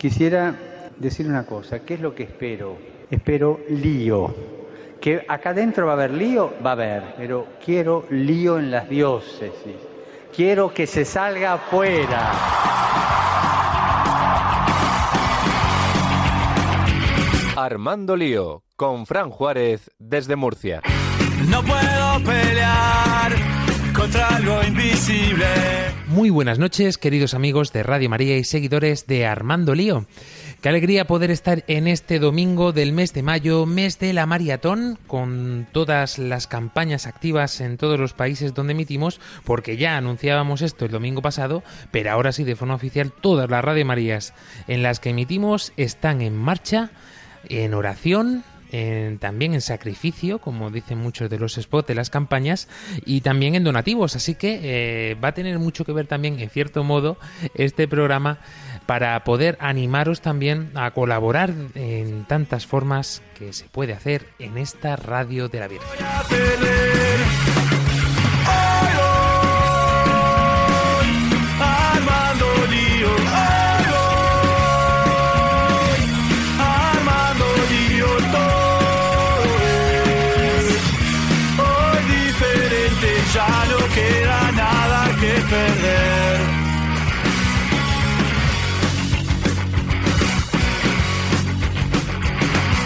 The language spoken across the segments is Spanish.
Quisiera decir una cosa, ¿qué es lo que espero? Espero lío. Que acá adentro va a haber lío, va a haber, pero quiero lío en las diócesis. Quiero que se salga afuera. Armando Lío, con Fran Juárez desde Murcia. No puedo pelear contra algo invisible. Muy buenas noches, queridos amigos de Radio María y seguidores de Armando Lío. Qué alegría poder estar en este domingo del mes de mayo, mes de la maratón, con todas las campañas activas en todos los países donde emitimos, porque ya anunciábamos esto el domingo pasado, pero ahora sí de forma oficial todas las Radio Marías en las que emitimos están en marcha, en oración, también en sacrificio, como dicen muchos de los spots de las campañas, y también en donativos. Así que eh, va a tener mucho que ver también, en cierto modo, este programa para poder animaros también a colaborar en tantas formas que se puede hacer en esta radio de la Virgen.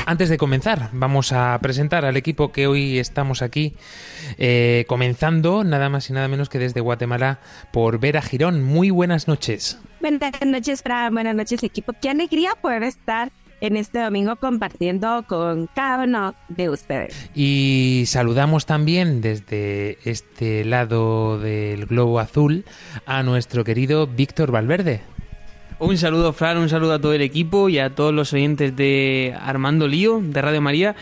Antes de comenzar, vamos a presentar al equipo que hoy estamos aquí eh, comenzando, nada más y nada menos que desde Guatemala, por Vera Girón. Muy buenas noches. Buenas noches, Fran. Buenas noches, equipo. Qué alegría poder estar en este domingo compartiendo con cada uno de ustedes. Y saludamos también desde este lado del globo azul a nuestro querido Víctor Valverde. Un saludo, Fran, un saludo a todo el equipo y a todos los oyentes de Armando Lío, de Radio María,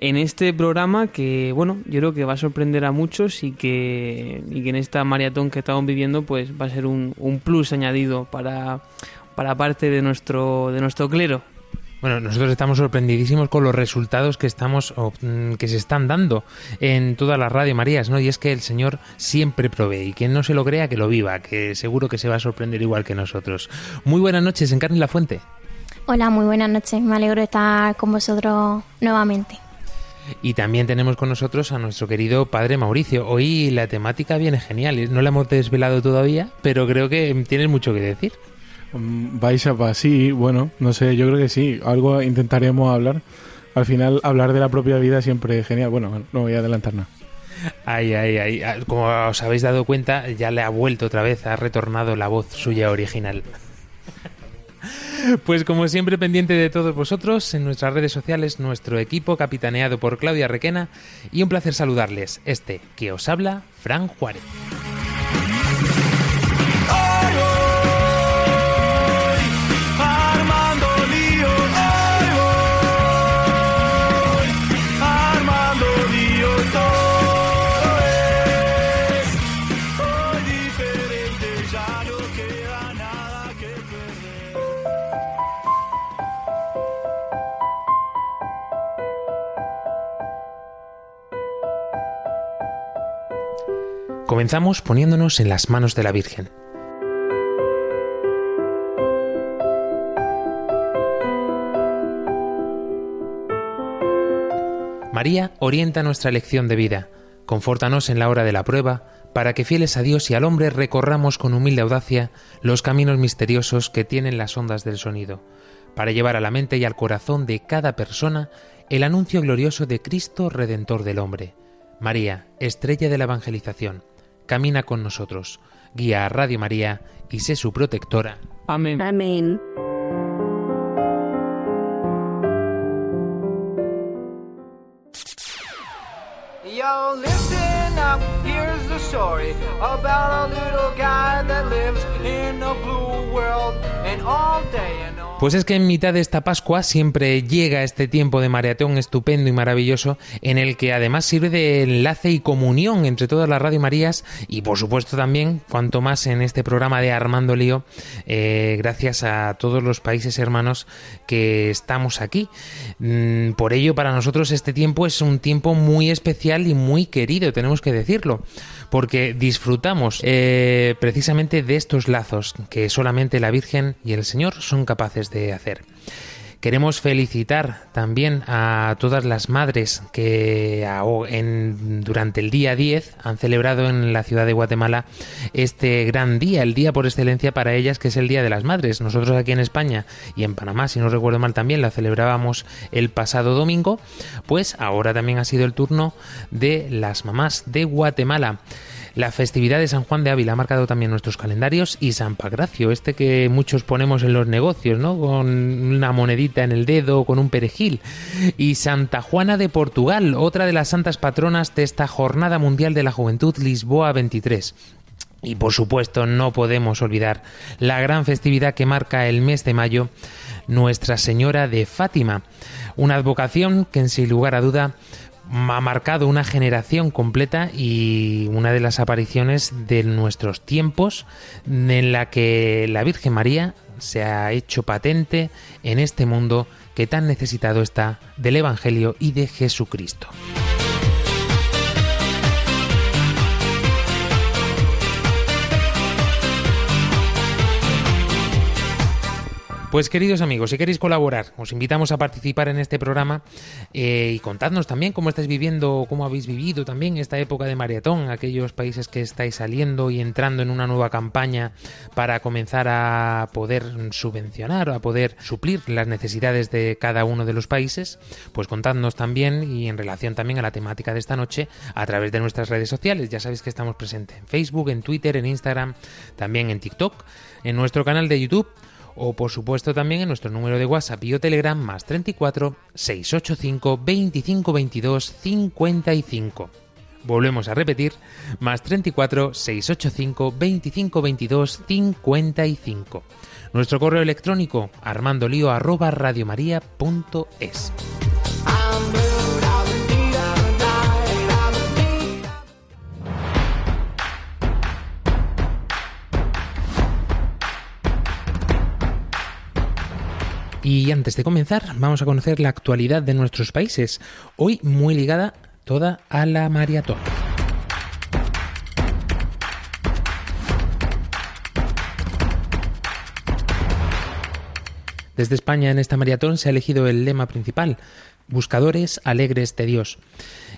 en este programa que, bueno, yo creo que va a sorprender a muchos y que, y que en esta maratón que estamos viviendo, pues va a ser un, un plus añadido para, para parte de nuestro, de nuestro clero. Bueno, nosotros estamos sorprendidísimos con los resultados que estamos o, mm, que se están dando en todas las Radio Marías, ¿no? Y es que el Señor siempre provee y quien no se lo crea que lo viva, que seguro que se va a sorprender igual que nosotros. Muy buenas noches, Encarni La Fuente. Hola, muy buenas noches. Me alegro de estar con vosotros nuevamente. Y también tenemos con nosotros a nuestro querido Padre Mauricio. Hoy la temática viene genial, no la hemos desvelado todavía, pero creo que tienes mucho que decir. Mm, Vais a pa- sí, bueno, no sé, yo creo que sí, algo intentaremos hablar. Al final, hablar de la propia vida siempre es genial. Bueno, no voy a adelantar nada. Ay, ay, ay. Ah, Como os habéis dado cuenta, ya le ha vuelto otra vez, ha retornado la voz suya original. Pues como siempre pendiente de todos vosotros, en nuestras redes sociales, nuestro equipo capitaneado por Claudia Requena y un placer saludarles. Este que os habla, Fran Juárez. Comenzamos poniéndonos en las manos de la Virgen. María orienta nuestra elección de vida, confórtanos en la hora de la prueba, para que fieles a Dios y al hombre recorramos con humilde audacia los caminos misteriosos que tienen las ondas del sonido, para llevar a la mente y al corazón de cada persona el anuncio glorioso de Cristo Redentor del hombre. María, estrella de la evangelización, camina con nosotros, guía a Radio María y sé su protectora. Amén. Amén. Yo, listen up, here's the story about a little guy that lives in a blue world, and all day and Pues es que en mitad de esta Pascua siempre llega este tiempo de maratón estupendo y maravilloso en el que además sirve de enlace y comunión entre todas las Radio Marías y por supuesto también, cuanto más en este programa de Armando Lío, eh, gracias a todos los países hermanos que estamos aquí. Mm, por ello, para nosotros este tiempo es un tiempo muy especial y muy querido, tenemos que decirlo, porque disfrutamos eh, precisamente de estos lazos que solamente la Virgen y el Señor son capaces de hacer. Queremos felicitar también a todas las madres que en, durante el día 10 han celebrado en la ciudad de Guatemala este gran día, el día por excelencia para ellas, que es el Día de las Madres. Nosotros aquí en España y en Panamá, si no recuerdo mal, también la celebrábamos el pasado domingo, pues ahora también ha sido el turno de las mamás de Guatemala. La festividad de San Juan de Ávila ha marcado también nuestros calendarios y San Pagracio, este que muchos ponemos en los negocios, ¿no? Con una monedita en el dedo, con un perejil. Y Santa Juana de Portugal, otra de las santas patronas de esta Jornada Mundial de la Juventud Lisboa 23. Y por supuesto no podemos olvidar la gran festividad que marca el mes de mayo, Nuestra Señora de Fátima, una advocación que sin lugar a duda ha marcado una generación completa y una de las apariciones de nuestros tiempos en la que la Virgen María se ha hecho patente en este mundo que tan necesitado está del Evangelio y de Jesucristo. Pues queridos amigos, si queréis colaborar, os invitamos a participar en este programa eh, y contadnos también cómo estáis viviendo, cómo habéis vivido también esta época de maratón, aquellos países que estáis saliendo y entrando en una nueva campaña para comenzar a poder subvencionar a poder suplir las necesidades de cada uno de los países, pues contadnos también y en relación también a la temática de esta noche a través de nuestras redes sociales. Ya sabéis que estamos presentes en Facebook, en Twitter, en Instagram, también en TikTok, en nuestro canal de YouTube o por supuesto también en nuestro número de WhatsApp y o Telegram más 34 685 25 22 55. Volvemos a repetir, más 34 685 25 22 55. Nuestro correo electrónico armandolio arroba radiomaria.es. Y antes de comenzar, vamos a conocer la actualidad de nuestros países, hoy muy ligada toda a la maratón. Desde España en esta maratón se ha elegido el lema principal, Buscadores alegres de Dios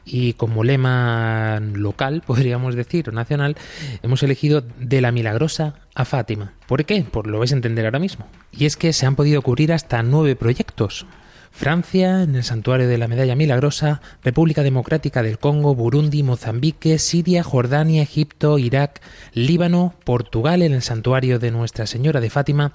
y como lema local, podríamos decir, o nacional, hemos elegido de la milagrosa a Fátima. ¿Por qué? Pues lo vais a entender ahora mismo. Y es que se han podido cubrir hasta nueve proyectos. Francia, en el Santuario de la Medalla Milagrosa, República Democrática del Congo, Burundi, Mozambique, Siria, Jordania, Egipto, Irak, Líbano, Portugal, en el Santuario de Nuestra Señora de Fátima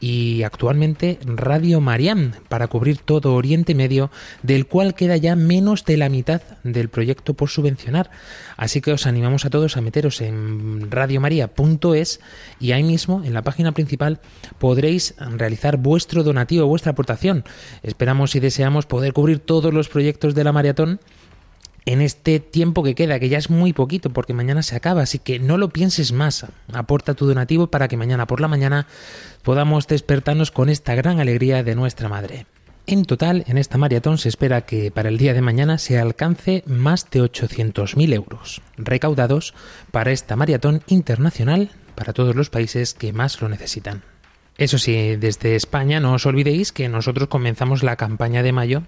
y actualmente Radio Mariam para cubrir todo Oriente Medio, del cual queda ya menos de la mitad del proyecto por subvencionar. Así que os animamos a todos a meteros en radiomaria.es y ahí mismo, en la página principal, podréis realizar vuestro donativo, vuestra aportación. Esperamos y deseamos poder cubrir todos los proyectos de la maratón en este tiempo que queda, que ya es muy poquito porque mañana se acaba, así que no lo pienses más. Aporta tu donativo para que mañana por la mañana podamos despertarnos con esta gran alegría de nuestra madre. En total, en esta maratón se espera que para el día de mañana se alcance más de 800.000 euros recaudados para esta maratón internacional para todos los países que más lo necesitan. Eso sí, desde España no os olvidéis que nosotros comenzamos la campaña de mayo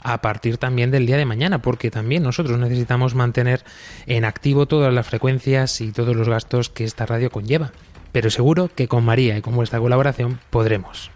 a partir también del día de mañana, porque también nosotros necesitamos mantener en activo todas las frecuencias y todos los gastos que esta radio conlleva. Pero seguro que con María y con vuestra colaboración podremos.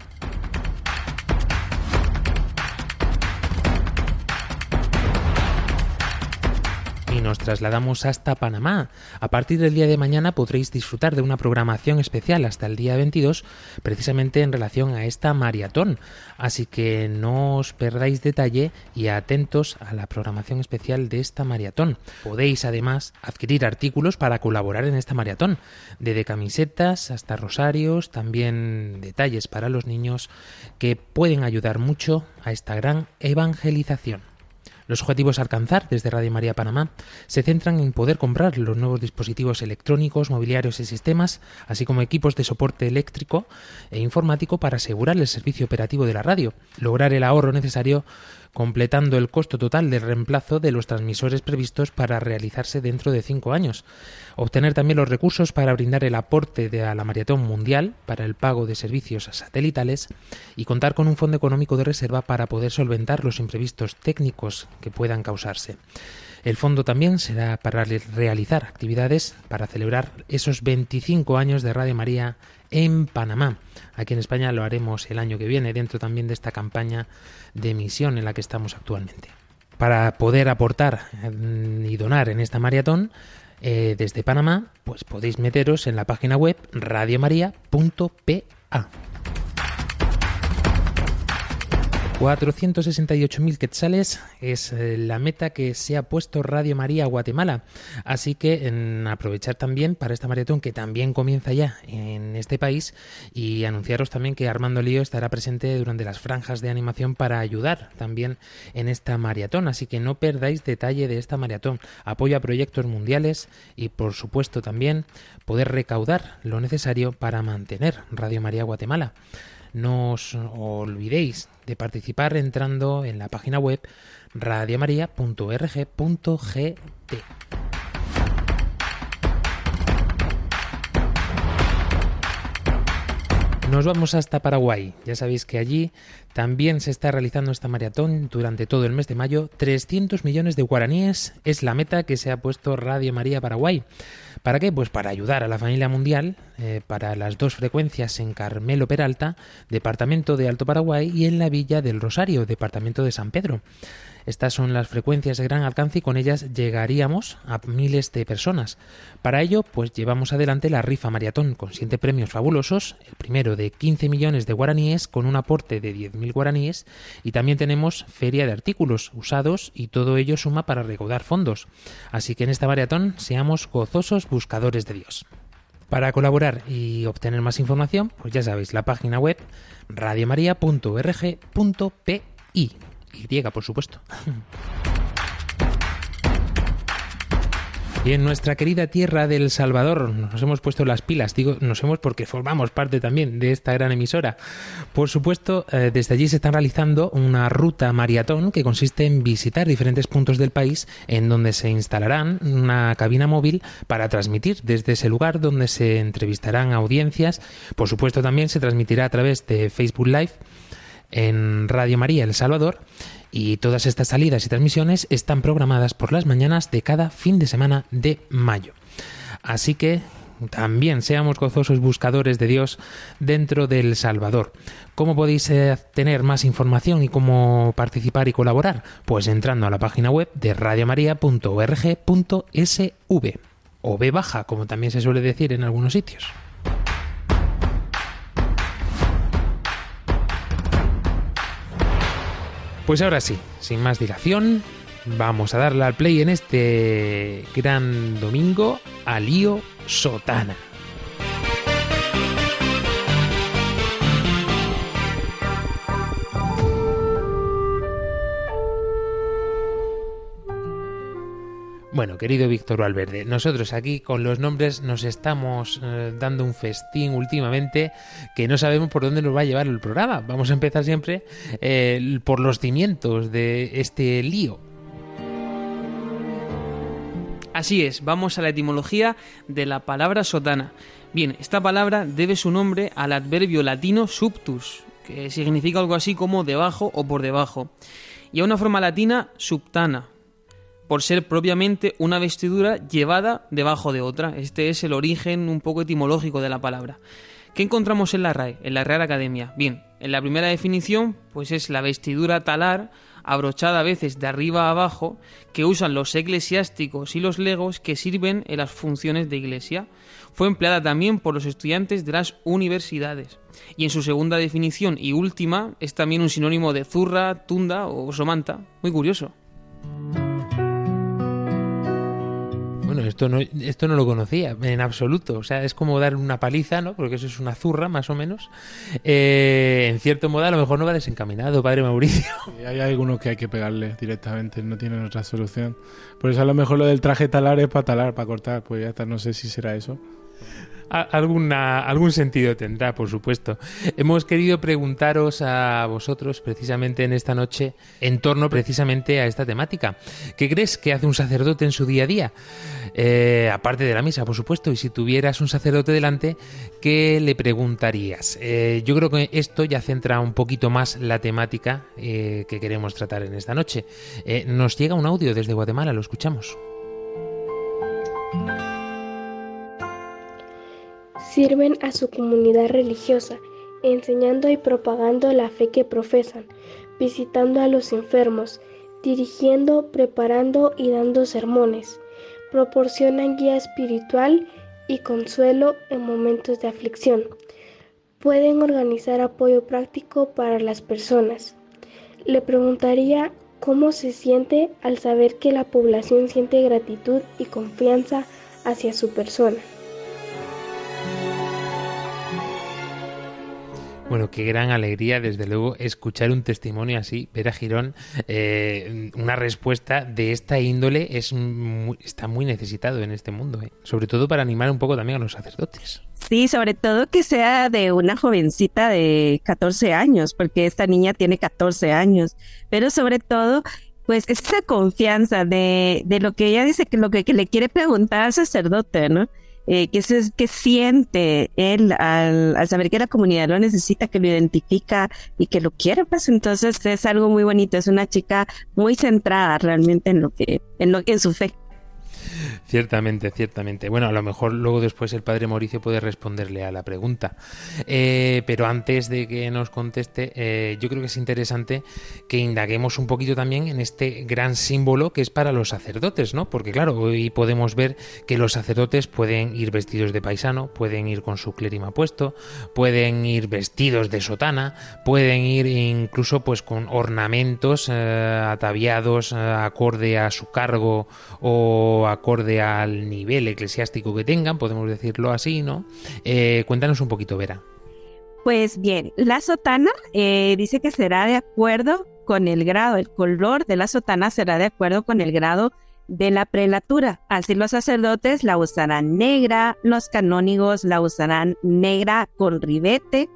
Nos trasladamos hasta Panamá. A partir del día de mañana podréis disfrutar de una programación especial hasta el día 22, precisamente en relación a esta maratón. Así que no os perdáis detalle y atentos a la programación especial de esta maratón. Podéis además adquirir artículos para colaborar en esta maratón, desde camisetas hasta rosarios, también detalles para los niños que pueden ayudar mucho a esta gran evangelización. Los objetivos a alcanzar desde Radio María Panamá se centran en poder comprar los nuevos dispositivos electrónicos, mobiliarios y sistemas, así como equipos de soporte eléctrico e informático para asegurar el servicio operativo de la radio, lograr el ahorro necesario completando el costo total del reemplazo de los transmisores previstos para realizarse dentro de cinco años. Obtener también los recursos para brindar el aporte de a la maratón mundial para el pago de servicios satelitales y contar con un fondo económico de reserva para poder solventar los imprevistos técnicos que puedan causarse. El fondo también será para re- realizar actividades para celebrar esos 25 años de Radio María en Panamá. Aquí en España lo haremos el año que viene, dentro también de esta campaña de misión en la que estamos actualmente. Para poder aportar mm, y donar en esta maratón eh, desde Panamá, pues podéis meteros en la página web radiomaria.pa. 468.000 quetzales es eh, la meta que se ha puesto Radio María Guatemala. Así que aprovechar también para esta maratón que también comienza ya en este país y anunciaros también que Armando Lío estará presente durante las franjas de animación para ayudar también en esta maratón. Así que no perdáis detalle de esta maratón. Apoyo a proyectos mundiales y por supuesto también poder recaudar lo necesario para mantener Radio María Guatemala. No os olvidéis de participar entrando en la página web radiomaria.org.gt. Nos vamos hasta Paraguay. Ya sabéis que allí también se está realizando esta maratón durante todo el mes de mayo. 300 millones de guaraníes es la meta que se ha puesto Radio María Paraguay. ¿Para qué? Pues para ayudar a la familia mundial, eh, para las dos frecuencias en Carmelo Peralta, departamento de Alto Paraguay, y en la Villa del Rosario, departamento de San Pedro. Estas son las frecuencias de gran alcance y con ellas llegaríamos a miles de personas. Para ello, pues llevamos adelante la rifa maratón con siete premios fabulosos, el primero de 15 millones de guaraníes con un aporte de 10.000 guaraníes y también tenemos feria de artículos usados y todo ello suma para recaudar fondos. Así que en esta maratón seamos gozosos buscadores de Dios. Para colaborar y obtener más información, pues ya sabéis, la página web radiomaria.org.pi. Y, por supuesto. Y en nuestra querida tierra del Salvador nos hemos puesto las pilas, digo, nos hemos porque formamos parte también de esta gran emisora. Por supuesto, eh, desde allí se está realizando una ruta maratón que consiste en visitar diferentes puntos del país en donde se instalarán una cabina móvil para transmitir desde ese lugar donde se entrevistarán audiencias. Por supuesto, también se transmitirá a través de Facebook Live en Radio María El Salvador y todas estas salidas y transmisiones están programadas por las mañanas de cada fin de semana de mayo. Así que también seamos gozosos buscadores de Dios dentro del Salvador. ¿Cómo podéis eh, tener más información y cómo participar y colaborar? Pues entrando a la página web de radiomaria.org.sv o B baja, como también se suele decir en algunos sitios. Pues ahora sí, sin más dilación, vamos a darle al play en este gran domingo a Lío Sotana. Bueno, querido Víctor Valverde, nosotros aquí con los nombres nos estamos eh, dando un festín últimamente que no sabemos por dónde nos va a llevar el programa. Vamos a empezar siempre eh, por los cimientos de este lío. Así es, vamos a la etimología de la palabra sotana. Bien, esta palabra debe su nombre al adverbio latino subtus, que significa algo así como debajo o por debajo, y a una forma latina subtana, por ser propiamente una vestidura llevada debajo de otra. Este es el origen un poco etimológico de la palabra. ¿Qué encontramos en la RAE, en la Real Academia? Bien, en la primera definición, pues es la vestidura talar, abrochada a veces de arriba a abajo, que usan los eclesiásticos y los legos que sirven en las funciones de iglesia. Fue empleada también por los estudiantes de las universidades. Y en su segunda definición y última es también un sinónimo de zurra, tunda o somanta. Muy curioso. Bueno, esto no, esto no lo conocía en absoluto. O sea, es como dar una paliza, ¿no? Porque eso es una zurra, más o menos. Eh, en cierto modo, a lo mejor no va desencaminado, padre Mauricio. Hay algunos que hay que pegarle directamente, no tienen otra solución. Por eso a lo mejor lo del traje talar es para talar, para cortar. Pues ya está, no sé si será eso. Alguna, algún sentido tendrá, por supuesto. Hemos querido preguntaros a vosotros precisamente en esta noche en torno precisamente a esta temática. ¿Qué crees que hace un sacerdote en su día a día? Eh, aparte de la misa, por supuesto, y si tuvieras un sacerdote delante, ¿qué le preguntarías? Eh, yo creo que esto ya centra un poquito más la temática eh, que queremos tratar en esta noche. Nos llega un audio desde Guatemala, lo escuchamos. Sirven a su comunidad religiosa, enseñando y propagando la fe que profesan, visitando a los enfermos, dirigiendo, preparando y dando sermones. Proporcionan guía espiritual y consuelo en momentos de aflicción. Pueden organizar apoyo práctico para las personas. Le preguntaría cómo se siente al saber que la población siente gratitud y confianza hacia su persona. Bueno, qué gran alegría, desde luego, escuchar un testimonio así, ver a Girón, eh, una respuesta de esta índole es muy- está muy necesitado en este mundo, eh, sobre todo para animar un poco también a los sacerdotes. Sí, sobre todo que sea de una jovencita de 14 años, porque esta niña tiene 14 años, pero sobre todo, pues esa confianza de, de lo que ella dice, que lo que, que le quiere preguntar al sacerdote, ¿no? Eh, que, se, siente él al, al saber que la comunidad lo necesita, que lo identifica y que lo quiere, pues entonces es algo muy bonito, es una chica muy centrada realmente en lo que, en lo que en su fe. Ciertamente, ciertamente. Bueno, a lo mejor luego después el padre Mauricio puede responderle a la pregunta. Eh, pero antes de que nos conteste, eh, yo creo que es interesante que indaguemos un poquito también en este gran símbolo que es para los sacerdotes, ¿no? Porque claro, hoy podemos ver que los sacerdotes pueden ir vestidos de paisano, pueden ir con su clérima puesto, pueden ir vestidos de sotana, pueden ir incluso pues con ornamentos eh, ataviados eh, acorde a su cargo o acorde al nivel eclesiástico que tengan, podemos decirlo así, ¿no? Eh, cuéntanos un poquito, Vera. Pues bien, la sotana eh, dice que será de acuerdo con el grado, el color de la sotana será de acuerdo con el grado de la prelatura. Así los sacerdotes la usarán negra, los canónigos la usarán negra con ribete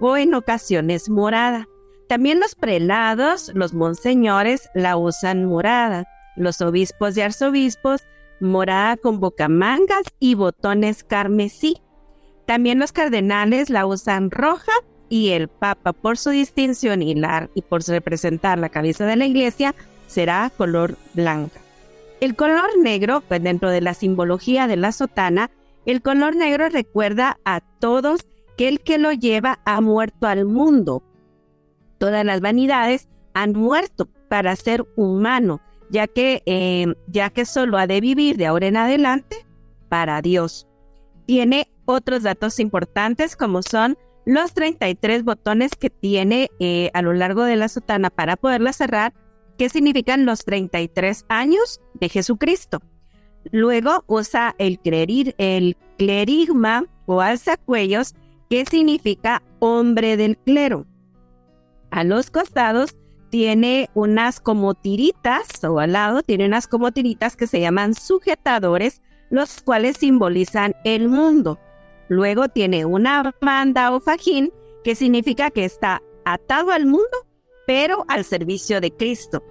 o en ocasiones morada. También los prelados, los monseñores, la usan morada. Los obispos y arzobispos, morada con bocamangas y botones carmesí. También los cardenales la usan roja y el Papa, por su distinción y, la, y por representar la cabeza de la iglesia, será color blanca. El color negro, pues dentro de la simbología de la sotana, el color negro recuerda a todos que el que lo lleva ha muerto al mundo. Todas las vanidades han muerto para ser humano, ya que, eh, ya que solo ha de vivir de ahora en adelante para Dios. Tiene otros datos importantes como son los 33 botones que tiene eh, a lo largo de la sotana para poderla cerrar, que significan los 33 años de Jesucristo. Luego usa el, clerir, el clerigma o alzacuellos, que significa hombre del clero. A los costados tiene unas como tiritas, o al lado tiene unas como tiritas que se llaman sujetadores, los cuales simbolizan el mundo. Luego tiene una banda o fajín, que significa que está atado al mundo, pero al servicio de Cristo.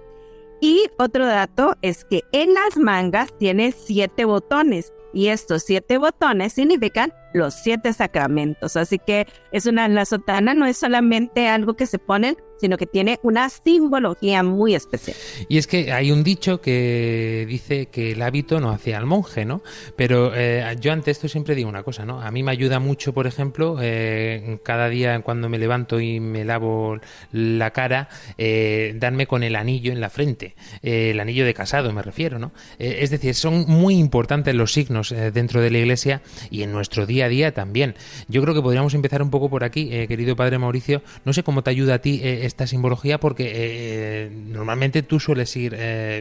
Y otro dato es que en las mangas tiene siete botones, y estos siete botones significan los siete sacramentos. Así que es una la sotana no es solamente algo que se ponen, sino que tiene una simbología muy especial. Y es que hay un dicho que dice que el hábito no hace al monje, ¿no? Pero eh, yo ante esto siempre digo una cosa, ¿no? A mí me ayuda mucho, por ejemplo, eh, cada día cuando me levanto y me lavo la cara, eh, darme con el anillo en la frente, eh, el anillo de casado me refiero, ¿no? Es decir, son muy importantes los signos dentro de la iglesia y en nuestro día a día también. Yo creo que podríamos empezar un poco por aquí, eh, querido padre Mauricio. No sé cómo te ayuda a ti eh, esta simbología, porque eh, normalmente tú sueles ir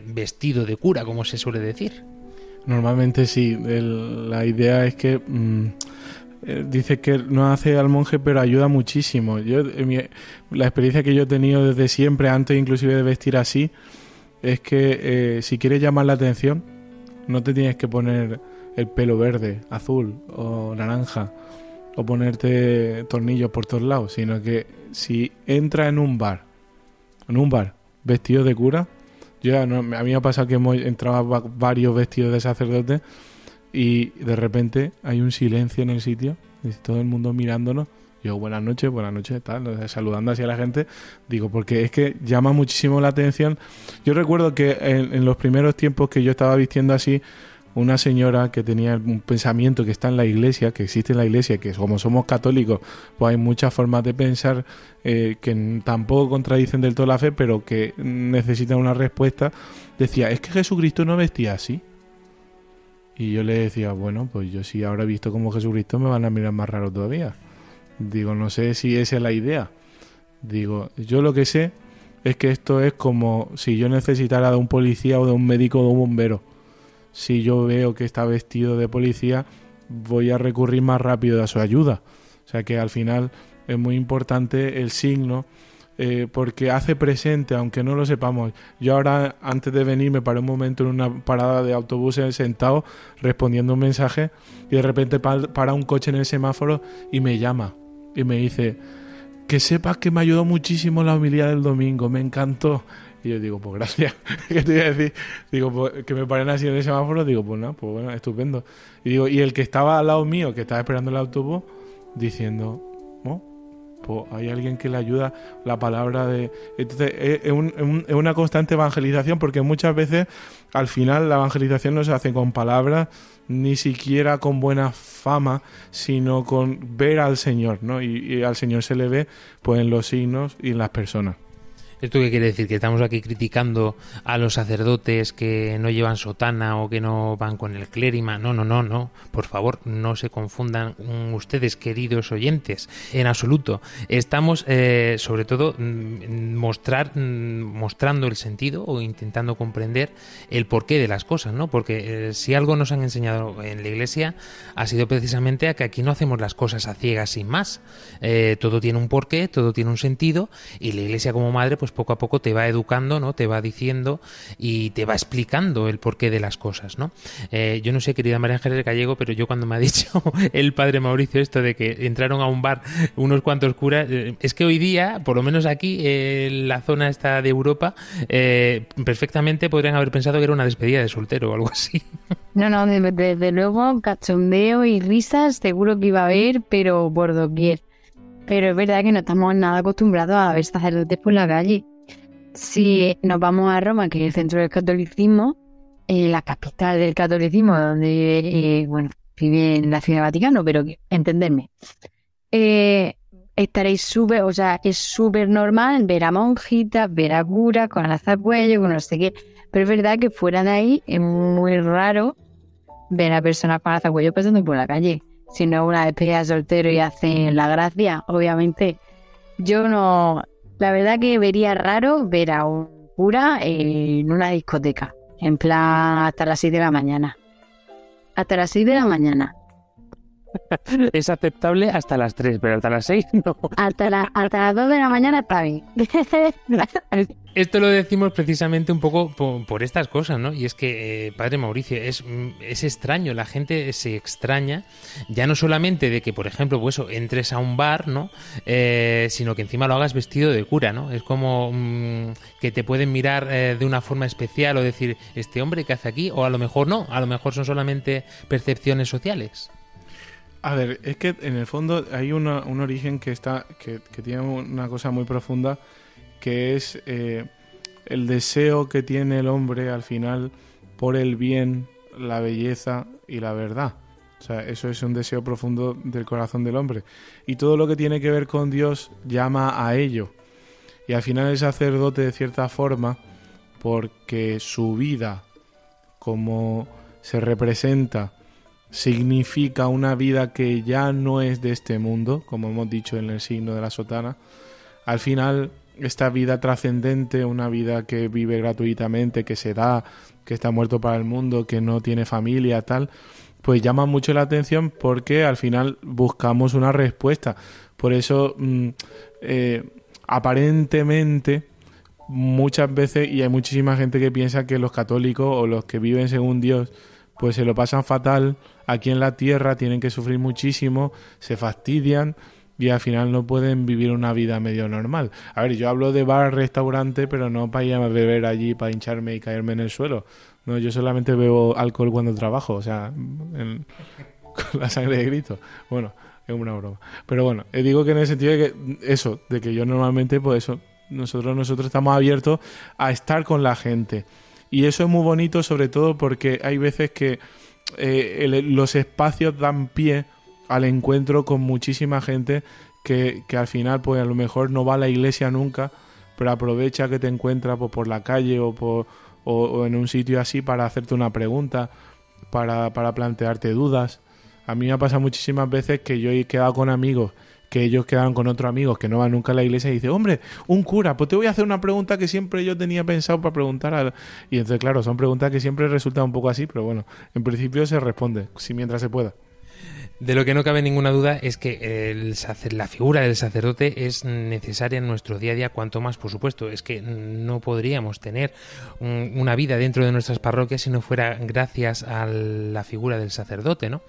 vestido de cura, como se suele decir. Normalmente sí. La idea es que mm, eh, dice que no hace al monje, pero ayuda muchísimo. Yo, mi- la experiencia que yo he tenido desde siempre, antes inclusive de vestir así, es que si quieres llamar la atención, no te tienes que poner el pelo verde, azul o naranja o ponerte tornillos por todos lados, sino que si entra en un bar, en un bar vestido de cura, yo ya no- a mí me ha pasado que hemos entrado varios vestidos de sacerdote y de repente hay un silencio en el sitio, y todo el mundo mirándonos. Yo, buenas noches, buenas noches, tal, saludando así a la gente. Digo, porque es que llama muchísimo la atención. Yo recuerdo que en, en los primeros tiempos que yo estaba vistiendo así, una señora que tenía un pensamiento que está en la iglesia, que existe en la iglesia, que como somos católicos, pues hay muchas formas de pensar eh, que tampoco contradicen del todo la fe, pero que necesitan una respuesta. Decía, es que Jesucristo no vestía así. Y yo le decía, bueno, pues yo si ahora he visto como Jesucristo me van a mirar más raro todavía. Digo, no sé si esa es la idea. Digo, yo lo que sé es que esto es como si yo necesitara de un policía o de un médico o de un bombero. Si yo veo que está vestido de policía, voy a recurrir más rápido a su ayuda. O sea que al final es muy importante el signo eh, porque hace presente, aunque no lo sepamos. Yo ahora, antes de venir, me paré un momento en una parada de autobuses sentado respondiendo un mensaje y de repente pa- para un coche en el semáforo y me llama y me dice que sepas que me ayudó muchísimo la humildad del domingo, me encantó. Y yo digo, pues gracias. ¿Qué te iba a decir? Digo, pues, que me paren así en el semáforo, digo, pues nada, pues bueno, estupendo. Y digo, y el que estaba al lado mío, que estaba esperando el autobús, diciendo, ¿no? Pues hay alguien que le ayuda la palabra de... Entonces, es, un- una constante evangelización porque muchas veces al final la evangelización no se hace con palabras, ni siquiera con buena fama, sino con ver al Señor, ¿no? Y al Señor se le ve pues en los signos y en las personas. ¿Esto qué quiere decir? ¿Que estamos aquí criticando a los sacerdotes que no llevan sotana o que no van con el clérima? No, no, no, no. Por favor, no se confundan ustedes, queridos oyentes. En absoluto. Estamos, eh, sobre todo, mm, mostrar, mm, mostrando el sentido o intentando comprender el porqué de las cosas, ¿no? Porque eh, si algo nos han enseñado en la iglesia ha sido precisamente a que aquí no hacemos las cosas a ciegas sin más. Eh, todo tiene un porqué, todo tiene un sentido y la iglesia como madre pues poco a poco te va educando, ¿no? Te va diciendo y te va explicando el porqué de las cosas, ¿no? Eh, yo no sé, querida María Ángeles Gallego, pero yo cuando me ha dicho el padre Mauricio esto de que entraron a un bar unos cuantos curas, eh, es que hoy día, por lo menos aquí, en la zona esta de Europa, eh, perfectamente podrían haber pensado que era una despedida de soltero o algo así. No, no, de- desde luego, cachondeo y risas seguro que iba a haber, pero por doquier. Pero es verdad que no estamos nada acostumbrados a ver sacerdotes por la calle. Si nos vamos a Roma, que es el centro del catolicismo, eh, la capital del catolicismo, donde, eh, bueno, vive en la ciudad del Vaticano, pero entenderme. Eh, estaréis súper, o sea, es súper normal ver a monjitas, ver a curas con alzacuello, con no sé qué. Pero es verdad que fuera de ahí es muy raro ver a personas con alzacuello pasando por la calle. Si no una despedida de soltero y hacen la gracia, obviamente. Yo no. La verdad que vería raro ver a un cura en una discoteca. En plan, hasta las 6 de la mañana. Hasta las 6 de la mañana. Es aceptable hasta las 3, pero hasta las 6 no. Hasta, la- hasta las 2 de la mañana está bien. Esto lo decimos precisamente un poco por, por estas cosas, ¿no? Y es que, eh, padre Mauricio, es, mm, es extraño, la gente se extraña, ya no solamente de que, por ejemplo, pues eso, entres a un bar, ¿no? Eh, sino que encima lo hagas vestido de cura, ¿no? Es como mm, que te pueden mirar eh, de una forma especial o decir, este hombre que hace aquí, o a lo mejor no, a lo mejor son solamente percepciones sociales. A ver, es que en el fondo hay una- un origen que está que, tiene una cosa muy profunda que es eh, el deseo que tiene el hombre al final por el bien, la belleza y la verdad. O sea, eso es un deseo profundo del corazón del hombre. Y todo lo que tiene que ver con Dios llama a ello. Y al final el sacerdote, de cierta forma, porque su vida, como se representa, significa una vida que ya no es de este mundo, como hemos dicho en el signo de la sotana, al final esta vida trascendente, una vida que vive gratuitamente, que se da, que está muerto para el mundo, que no tiene familia, tal, pues llama mucho la atención porque al final buscamos una respuesta. Por eso, mm, eh, aparentemente, muchas veces, y hay muchísima gente que piensa que los católicos o los que viven según Dios, pues se lo pasan fatal aquí en la tierra, tienen que sufrir muchísimo, se fastidian y al final no pueden vivir una vida medio normal. A ver, yo hablo de bar, restaurante, pero no para ir a beber allí, para hincharme y caerme en el suelo. No, yo solamente bebo alcohol cuando trabajo, o sea, con la sangre de grito. Bueno, es una broma. Pero bueno, eh, digo que en el sentido de que eso, de que yo normalmente, pues eso, nosotros, nosotros estamos abiertos a estar con la gente. Y eso es muy bonito, sobre todo porque hay veces que eh, los espacios dan pie al encuentro con muchísima gente que, que al final, pues a lo mejor no va a la iglesia nunca, pero aprovecha que te encuentra pues, por la calle o, por, o en un sitio así para hacerte una pregunta, para, para plantearte dudas. A mí me ha pasado muchísimas veces que yo he quedado con amigos que ellos quedan con otros amigos que no van nunca a la iglesia y dicen, hombre, un cura, pues te voy a hacer una pregunta que siempre yo tenía pensado para preguntar. al-". Y entonces, claro, son preguntas que siempre resultan un poco así, pero bueno, en principio se responde, si mientras se pueda. De lo que no cabe ninguna duda es que la figura del sacerdote es necesaria en nuestro día a día, cuanto más, por supuesto. Es que no podríamos tener un- una vida dentro de nuestras parroquias si no fuera gracias a la figura del sacerdote, ¿no?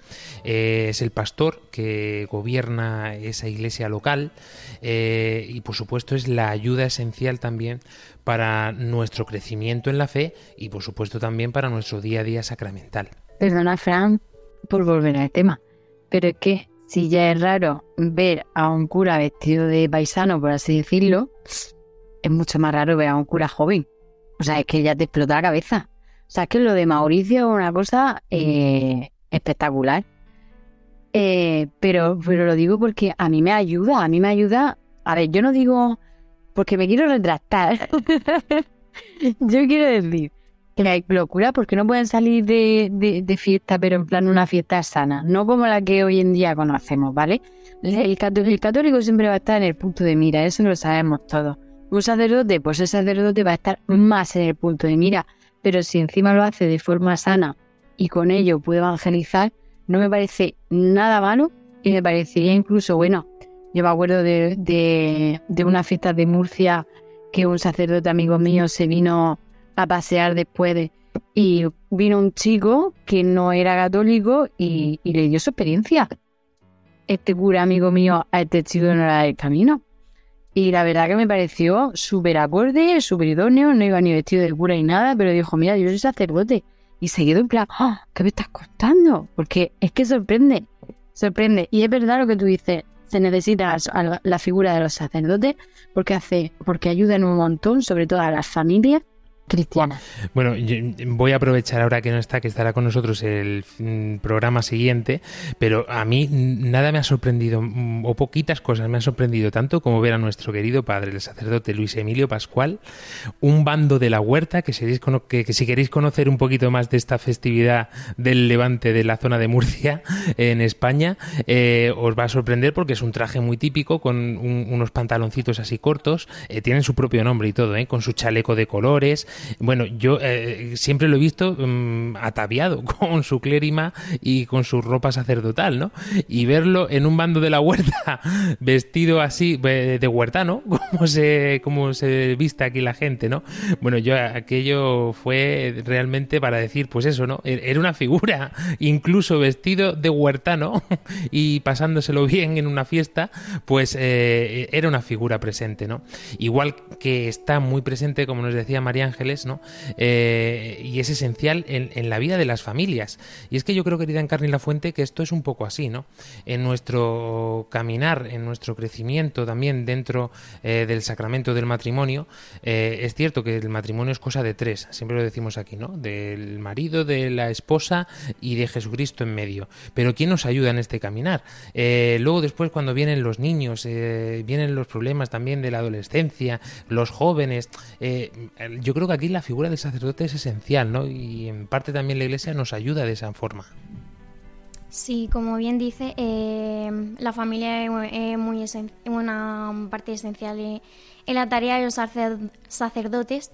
Eh, es el pastor que gobierna esa iglesia local eh, y, por supuesto, es la ayuda esencial también para nuestro crecimiento en la fe y, por supuesto, también para nuestro día a día sacramental. Perdona, Fran, por volver al tema. Pero es que si ya es raro ver a un cura vestido de paisano, por así decirlo, es mucho más raro ver a un cura joven. O sea, es que ya te explota la cabeza. O sea, es que lo de Mauricio es una cosa eh, espectacular. Eh, pero, pero lo digo porque a mí me ayuda, a mí me ayuda. A ver, yo no digo porque me quiero retractar. yo quiero decir que hay locura porque no pueden salir de, de- fiesta, pero en plan una fiesta sana, no como la que hoy en día conocemos, ¿vale? El, cató- el católico siempre va a estar en el punto de mira, eso lo sabemos todos. Un sacerdote, pues el sacerdote va a estar más en el punto de mira, pero si encima lo hace de forma sana y con ello puede evangelizar, no me parece nada malo y me parecería incluso bueno. Yo me acuerdo de, de una fiesta de Murcia que un sacerdote amigo mío se vino a pasear después de... Y vino un chico que no era católico y, le dio su experiencia. Este cura amigo mío a este chico no era del camino. Y la verdad que me pareció súper acorde, súper idóneo, no iba ni vestido de cura ni nada, pero dijo, mira, yo soy sacerdote. Y se quedó en plan, "Ah, ¿qué me estás contando? Porque es que sorprende, sorprende. Y es verdad lo que tú dices, se necesita la figura de los sacerdotes porque hace, porque ayudan un montón, sobre todo a las familias cristianas. Bueno, yo voy a aprovechar ahora que no está, que estará con nosotros el mm, programa siguiente, pero a mí nada me ha sorprendido, mm, o poquitas cosas me han sorprendido tanto como ver a nuestro querido padre, el sacerdote Luis Emilio Pascual, un bando de la huerta, que, que, que si queréis conocer un poquito más de esta festividad del levante de la zona de Murcia en España, eh, os va a sorprender porque es un traje muy típico, con un- unos pantaloncitos así cortos, eh, tienen su propio nombre y todo, ¿eh? con su chaleco de colores. Bueno, yo eh, siempre lo he visto mm, ataviado con su clérima y con su ropa sacerdotal, ¿no? Y verlo en un bando de la huerta vestido así eh, de huertano, como se, como se viste aquí la gente, ¿no? Bueno, yo aquello fue realmente para decir, pues eso, ¿no? E-, Era una figura, incluso vestido de huertano y pasándoselo bien en una fiesta, pues eh, era una figura presente, ¿no? Igual que está muy presente, como nos decía María ¿no? Eh, y es esencial en, la vida de las familias. Y es que yo creo, querida Encarni La Fuente, que esto es un poco así, ¿no? En nuestro caminar, en nuestro crecimiento también dentro eh, del sacramento del matrimonio, eh, es cierto que el matrimonio es cosa de tres, siempre lo decimos aquí, ¿no? Del marido, de la esposa y de Jesucristo en medio. Pero ¿quién nos ayuda en este caminar? Luego después cuando vienen los niños, vienen los problemas también de la adolescencia, los jóvenes, yo creo que aquí la figura del sacerdote es esencial, ¿no? Y en parte también la iglesia nos ayuda de esa forma. Sí, como bien dice, eh, la familia es, muy esen- una parte esencial en, en la tarea de los sacer- sacerdotes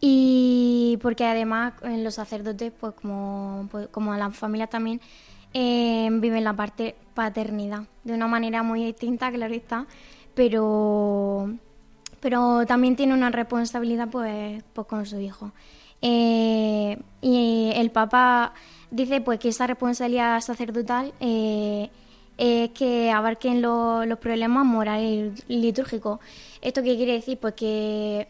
y porque además en los sacerdotes, pues como, pues, como la familia también, eh, viven la parte paternidad de una manera muy distinta, claro está, pero, pero también tiene una responsabilidad pues, pues con su hijo. Eh, y el Papa dice pues que esa responsabilidad sacerdotal eh, es que abarquen lo- los problemas morales y litúrgicos. ¿Esto qué quiere decir? Pues que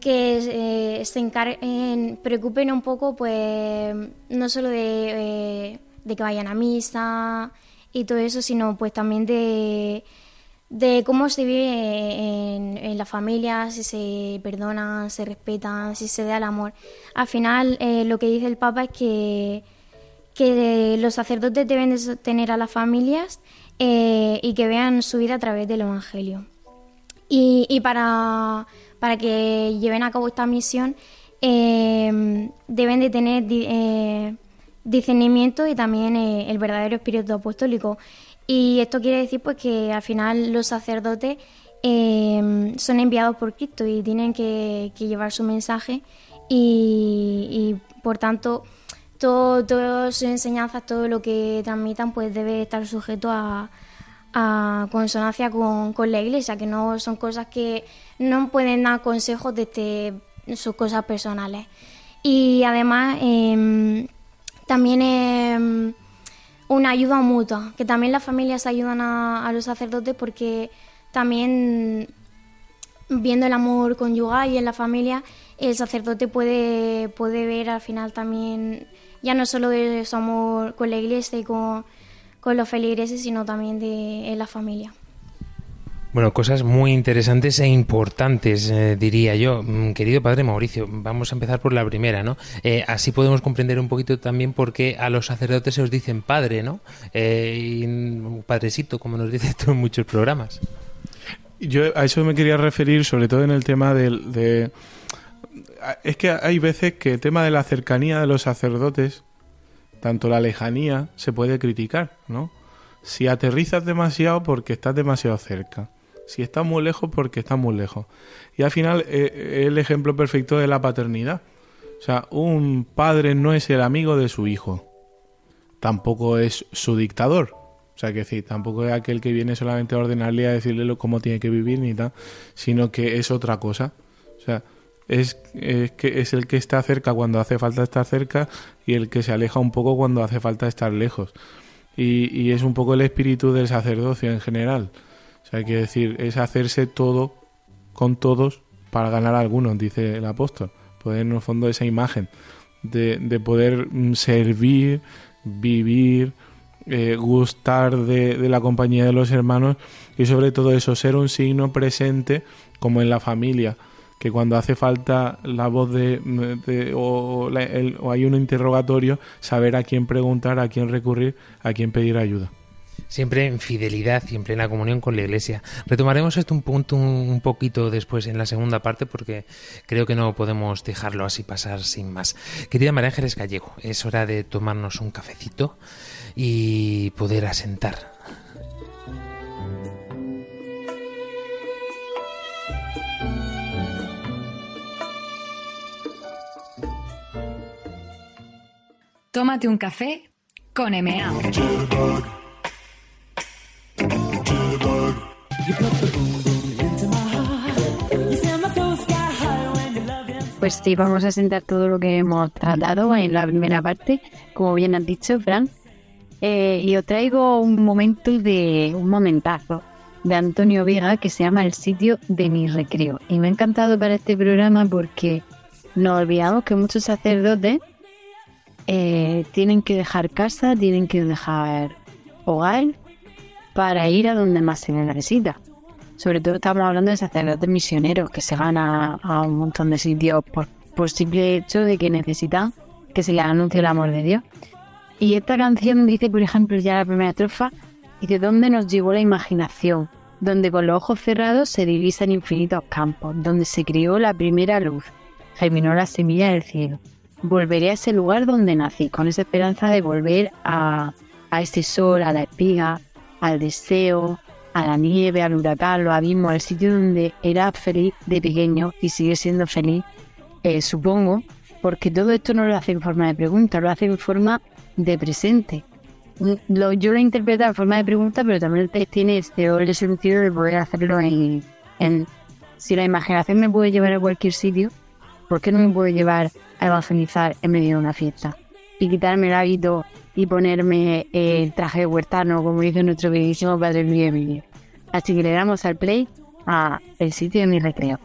que eh, se encarguen, preocupen un poco, pues, no solo de, de que vayan a misa y todo eso, sino pues también de, de cómo se vive en, en la familia, si se perdonan, se respetan, si se da el amor. Al final, eh, lo que dice el Papa es que, que los sacerdotes deben de sostener a las familias eh, y que vean su vida a través del Evangelio. Y, y para, para que lleven a cabo esta misión eh, deben de tener di- discernimiento y también el verdadero espíritu apostólico. Y esto quiere decir pues que al final los sacerdotes eh, son enviados por Cristo y tienen que, llevar su mensaje y, por tanto todo, todas sus enseñanzas, todo lo que transmitan pues debe estar sujeto a, consonancia con, con la iglesia, que no son cosas que no pueden dar consejos desde sus cosas personales. Y además em, también em, una ayuda mutua, que también las familias ayudan a, a los sacerdotes porque también viendo el amor conyugal y en la familia, el sacerdote puede, puede ver al final también ya no solo de su amor con la iglesia y con, con los feligreses, sino también de en la familia. Bueno, cosas muy interesantes e importantes, eh, diría yo. Mm, Querido padre Mauricio, vamos a empezar por la primera, ¿no? Eh, así podemos comprender un poquito también por qué a los sacerdotes se os dicen padre, ¿no? Eh, mm, padrecito, como nos dices tú en muchos programas. Yo a eso me quería referir, sobre todo en el tema del, de... Es que hay veces que el tema de la cercanía de los sacerdotes, tanto la lejanía, se puede criticar, ¿no? Si aterrizas demasiado porque estás demasiado cerca. Si estás muy lejos porque estás muy lejos. Y al final eh, es el ejemplo perfecto de la paternidad. O sea, un padre no es el amigo de su hijo. Tampoco es su dictador. O sea, que decir, tampoco es aquel que viene solamente a ordenarle a decirle cómo tiene que vivir ni tal, sino que es otra cosa. O sea, es, es que es el que está cerca cuando hace falta estar cerca y el que se aleja un poco cuando hace falta estar lejos. Y es un poco el espíritu del sacerdocio en general. Sea, quiere decir, es hacerse todo con todos para ganar a algunos, dice el apóstol. Poder en el fondo esa imagen de, de poder mm, servir, vivir, eh, gustar de, la compañía de los hermanos y sobre todo eso, ser un signo presente como en la familia, que cuando hace falta la voz de, de- o, la- el- o hay un interrogatorio, saber a quién preguntar, a quién recurrir, a quién pedir ayuda. Siempre en fidelidad y en plena comunión con la Iglesia. Retomaremos esto un punto un, poquito después en la segunda parte porque creo que no podemos dejarlo así pasar sin más. Querida María Ángeles Gallego, es hora de tomarnos un cafecito y poder asentar. Tómate un café con MA. Pues sí, vamos a sentar todo lo que hemos tratado en la primera parte, como bien has dicho, Fran. Eh, y os traigo un momento de un momentazo de Antonio Vega que se llama El sitio de mi recreo. Y me ha encantado para este programa porque nos olvidamos que muchos sacerdotes eh, tienen que dejar casa, tienen que dejar hogar para ir a donde más se necesita. Sobre todo estamos hablando de sacerdotes misioneros que se van a, un montón de sitios por, por simple hecho de que necesitan que se les anuncie el amor de Dios. Y esta canción dice, por ejemplo, ya la primera estrofa, dice, ¿dónde nos llevó la imaginación? Donde con los ojos cerrados se divisan infinitos campos, donde se crió la primera luz, germinó la semilla del cielo. Volveré a ese lugar donde nací, con esa esperanza de volver a, a ese sol, a la espiga, al deseo, a la nieve, al huracán, los abismos, al sitio donde era feliz de pequeño y sigue siendo feliz, eh, supongo, porque todo esto no lo hace en forma de pregunta, lo hace en forma de presente. Mm, Lo, yo lo interpreto en forma de pregunta, pero también tiene este doble sentido de poder hacerlo en, en... Si la imaginación me puede llevar a cualquier sitio, ¿por qué no me puedo llevar a evangelizar en medio de una fiesta? Y quitarme el hábito y ponerme el traje de huertano, como dice nuestro queridísimo padre Luis Emilio. Así que le damos al play a el sitio de mi recreo.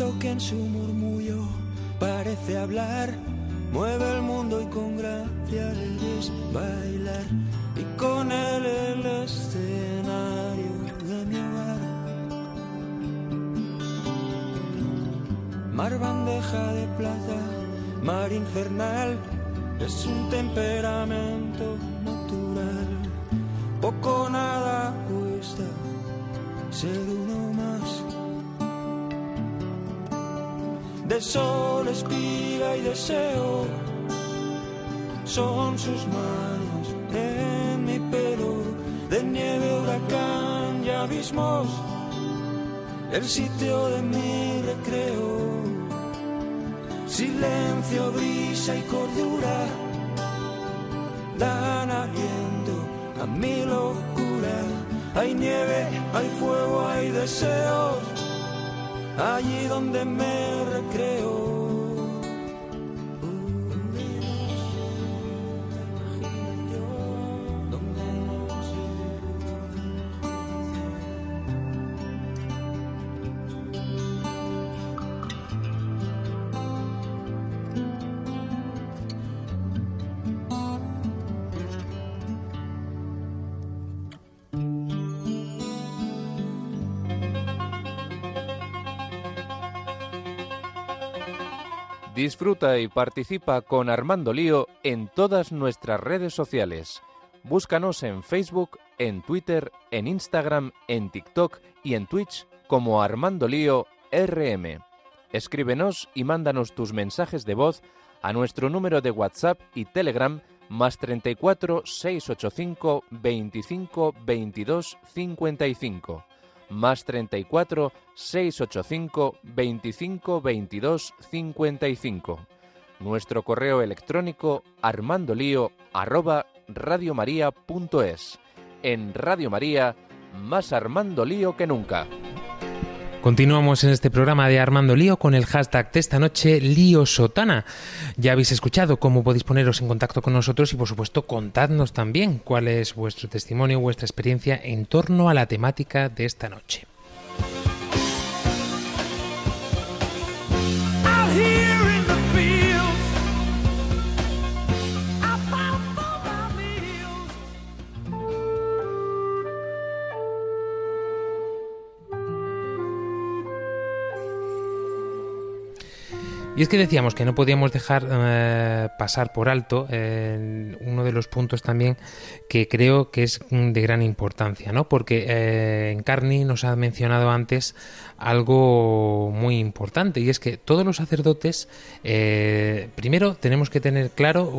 Que en su murmullo parece hablar, mueve el mundo y con gracia le es bailar. Y con él el escenario de mi hogar. Mar bandeja de plata, mar infernal, es un temperamento natural. Poco nada cuesta ser uno más. De sol, espiga y deseo. Son sus manos en mi pelo, de nieve, huracán y abismos, el sitio de mi recreo. Silencio, brisa y cordura dan aliento a mi locura. Hay nieve, hay fuego, hay deseos allí donde me recreo. Disfruta y participa con Armando Lío en todas nuestras redes sociales. Búscanos en Facebook, en Twitter, en Instagram, en TikTok y en Twitch como Armando Lío RM. Escríbenos y mándanos tus mensajes de voz a nuestro número de WhatsApp y Telegram más 34 685 25 22 55 más 34 685 25 22 55. Nuestro correo electrónico armandolío arroba. En Radio María, más Armando Lío que nunca. Continuamos en este programa de Armando Lío con el hashtag de esta noche Lío Sotana. Ya habéis escuchado cómo podéis poneros en contacto con nosotros y por supuesto contadnos también cuál es vuestro testimonio, vuestra experiencia en torno a la temática de esta noche. Y es que decíamos que no podíamos dejar eh, pasar por alto eh, uno de los puntos también que creo que es de gran importancia, ¿no? Porque eh, Encarni nos ha mencionado antes algo muy importante y es que todos los sacerdotes eh, primero tenemos que tener claro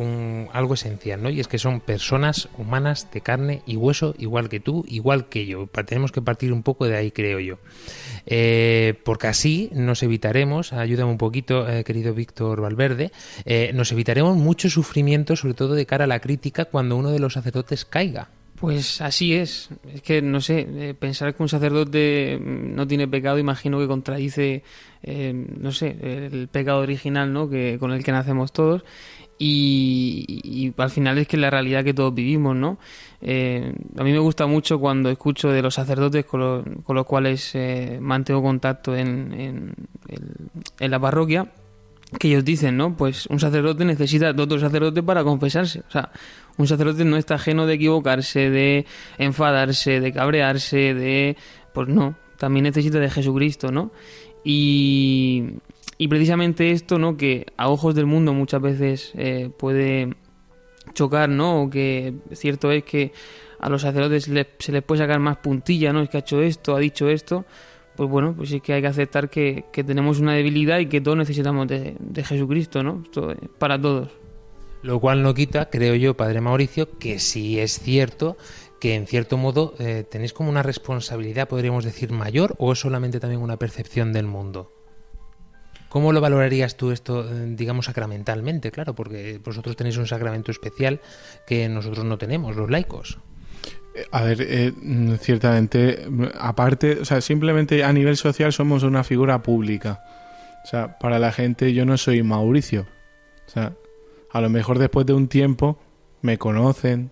algo esencial, ¿no? Y es que son personas humanas de carne y hueso igual que tú, igual que yo. Tenemos que partir un poco de ahí, creo yo. Eh, porque así nos evitaremos, ayúdame un poquito, eh, querido Víctor Valverde, eh, nos evitaremos mucho sufrimiento, sobre todo de cara a la crítica, cuando uno de los sacerdotes caiga. Pues así es. Es que, no sé, pensar que un sacerdote mm, no tiene pecado, imagino que contradice, no sé, el pecado original, ¿no? Que, con el que nacemos todos. Y, al final es que la realidad que todos vivimos, ¿no? Eh, a mí me gusta mucho cuando escucho de los sacerdotes con, los- con los cuales eh, mantengo contacto en, en, en la parroquia, que ellos dicen, ¿no? Pues un sacerdote necesita de otro sacerdote para confesarse. O sea, un sacerdote no está ajeno de equivocarse, de enfadarse, de cabrearse, de... Pues no, también necesita de Jesucristo, ¿no? Y, y precisamente esto, ¿no? Que a ojos del mundo muchas veces eh, puede chocar, ¿no? O que cierto es que a los sacerdotes se les puede sacar más puntilla, ¿no? Es que ha hecho esto, ha dicho esto. Pues bueno, pues sí que hay que aceptar que, que tenemos una debilidad y que todos necesitamos de, de Jesucristo, ¿no? Esto es para todos. Lo cual no quita, creo yo, Padre Mauricio, que sí es cierto que en cierto modo eh, tenéis como una responsabilidad, podríamos decir, mayor o es solamente también una percepción del mundo. ¿Cómo lo valorarías tú esto, eh, digamos, sacramentalmente? Claro, porque vosotros tenéis un sacramento especial que nosotros no tenemos, los laicos. A ver, eh, mm, ciertamente, mm, aparte, o sea, simplemente a nivel social somos una figura pública. O sea, para la gente yo no soy Mauricio. O sea, a lo mejor después de un tiempo me conocen,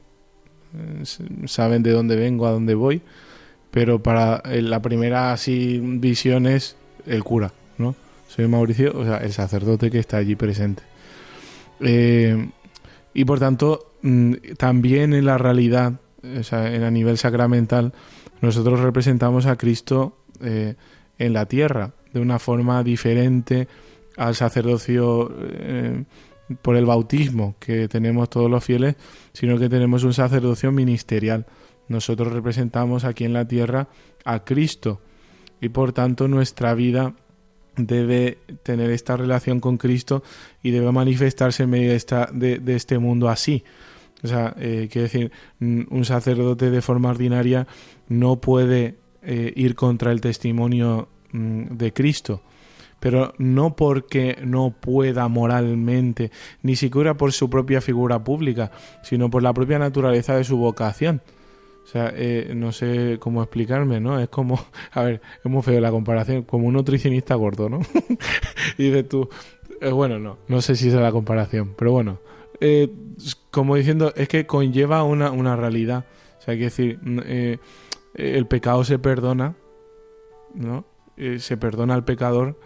eh, saben de dónde vengo, a dónde voy, pero para eh, la primera así visión es el cura. Soy Mauricio, o sea, el sacerdote que está allí presente. Eh, y por tanto, mm, también en la realidad, o sea, a nivel sacramental, nosotros representamos a Cristo eh, en la tierra de una forma diferente al sacerdocio eh, por el bautismo que tenemos todos los fieles, sino que tenemos un sacerdocio ministerial. Nosotros representamos aquí en la tierra a Cristo y por tanto nuestra vida debe tener esta relación con Cristo y debe manifestarse en medio de, esta, de, de este mundo así. O sea, eh, quiero decir, mm, un sacerdote de forma ordinaria no puede eh, ir contra el testimonio mm, de Cristo, pero no porque no pueda moralmente, ni siquiera por su propia figura pública, sino por la propia naturaleza de su vocación. O sea, eh, no sé cómo explicarme, ¿no? Es como, a ver, es muy feo la comparación, como un nutricionista gordo, ¿no? y dices tú, eh, bueno, no, no sé si es la comparación, pero bueno, eh, como diciendo, es que conlleva una, una realidad. O sea, hay que decir, eh, el pecado se perdona, ¿no? Se perdona al pecador,